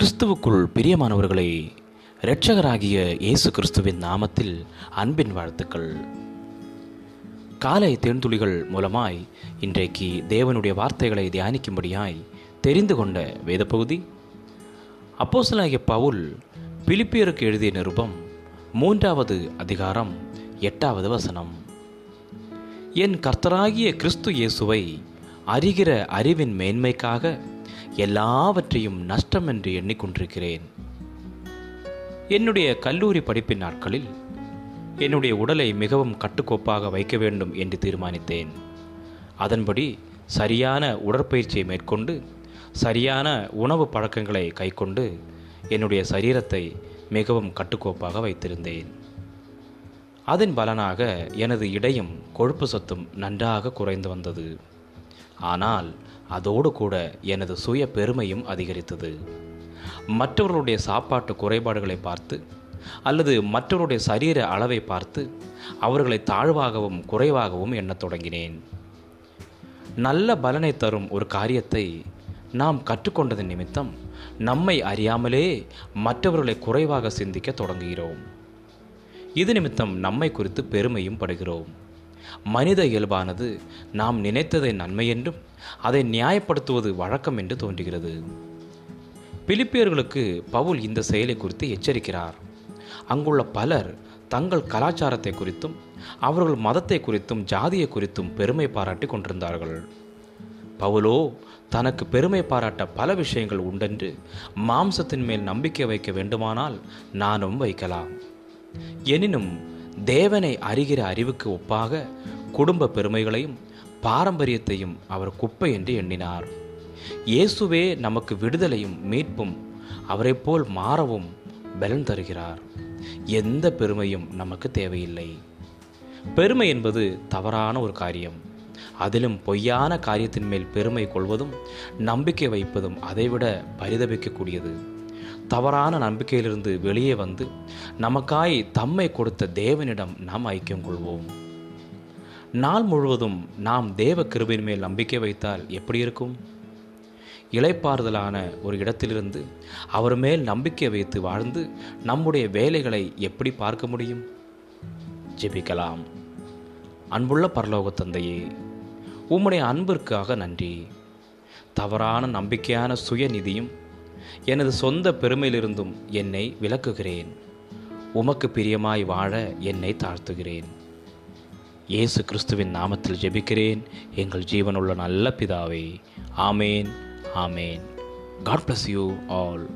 கிறிஸ்துவுக்குள் பிரியமானவர்களே இரட்சகராகிய இயேசு கிறிஸ்துவின் நாமத்தில் அன்பின் வாழ்த்துக்கள். காலை தேன்துளிகள் மூலமாய் இன்றைக்கு தேவனுடைய வார்த்தைகளை தியானிக்கும்படியாய் தெரிந்து கொண்ட வேத பகுதி பவுல் பிலிப்பியருக்கு எழுதிய நிருபம் மூன்றாவது அதிகாரம் எட்டாவது வசனம். என் கர்த்தராகிய கிறிஸ்து இயேசுவை அறிகிற அறிவின் மேன்மைக்காக எல்லாவற்றையும் நஷ்டம் என்று எண்ணிக்கொண்டிருக்கிறேன். என்னுடைய கல்லூரி படிப்பின் நாட்களில் என்னுடைய உடலை மிகவும் கட்டுக்கோப்பாக வைக்க வேண்டும் என்று தீர்மானித்தேன். அதன்படி சரியான உடற்பயிற்சியை மேற்கொண்டு சரியான உணவு பழக்கங்களை கைக்கொண்டு என்னுடைய சரீரத்தை மிகவும் கட்டுக்கோப்பாக வைத்திருந்தேன். அதன் பலனாக எனது இடையும் கொழுப்பு சத்தும் நன்றாக குறைந்து வந்தது. ஆனால் அதோடு கூட எனது சுய பெருமையும் அதிகரித்தது. மற்றவர்களுடைய சாப்பாட்டு குறைபாடுகளை பார்த்து அல்லது மற்றவருடைய சரீர அளவை பார்த்து அவர்களை தாழ்வாகவும் குறைவாகவும் எண்ணத் தொடங்கினேன். நல்ல பலனை தரும் ஒரு காரியத்தை நாம் கற்றுக்கொண்டதன் நிமித்தம் நம்மை அறியாமலே மற்றவர்களை குறைவாக சிந்திக்க தொடங்குகிறோம். இது நிமித்தம் நம்மை குறித்து பெருமையும் படுகிறோம். மனித இயல்பானது நாம் நினைத்ததை நன்மை என்றும் அதை நியாயப்படுத்துவது வழக்கம் என்று தோன்றுகிறது. பிலிப்பியர்களுக்கு பவுல் இந்த செயலை குறித்து எச்சரிக்கிறார். அங்குள்ள பலர் தங்கள் கலாச்சாரத்தை குறித்தும் அவர்கள் மதத்தை குறித்தும் ஜாதியை குறித்தும் பெருமை பாராட்டி கொண்டிருந்தார்கள். பவுலோ தனக்கு பெருமை பாராட்ட பல விஷயங்கள் உண்டென்று மாம்சத்தின் மேல் நம்பிக்கை வைக்க வேண்டுமானால் நானும் வைக்கலாம். எனினும் தேவனை அறிகிற அறிவுக்கு ஒப்பாக குடும்ப பெருமைகளையும் பாரம்பரியத்தையும் அவர் குப்பை என்று எண்ணினார். இயேசுவே நமக்கு விடுதலையும் மீட்பும் அவரைப் போல் மாறவும் பலன் தருகிறார். எந்த பெருமையும் நமக்கு தேவையில்லை. பெருமை என்பது தவறான ஒரு காரியம். அதிலும் பொய்யான காரியத்தின் மேல் பெருமை கொள்வதும் நம்பிக்கை வைப்பதும் அதைவிட பரிதபிக்கக்கூடியது. தவறான நம்பிக்கையிலிருந்து வெளியே வந்து நமக்காய் தம்மை கொடுத்த தேவனிடம் நாம் ஐக்கியம் கொள்வோம். நாள் முழுவதும் நாம் தேவ கிருபின் மேல் நம்பிக்கை வைத்தால் எப்படி இருக்கும்? இலைப்பாறுதலான ஒரு இடத்திலிருந்து அவர் மேல் நம்பிக்கை வைத்து வாழ்ந்து நம்முடைய வேலைகளை எப்படி பார்க்க முடியும்? ஜெபிக்கலாம். அன்புள்ள பரலோக தந்தையே உம்முடைய அன்பிற்காக நன்றி. தவறான நம்பிக்கையான சுயநிதியும் எனது சொந்த பெருமையிலிருந்தும் என்னை விலக்குகிறேன் உமக்கு பிரியமாய் வாழ என்னை தாழ்த்துகிறேன். இயேசு கிறிஸ்துவின் நாமத்தில் ஜெபிக்கிறேன். எங்கள் ஜீவனுள்ள நல்ல பிதாவே. ஆமேன் ஆமேன். God bless you all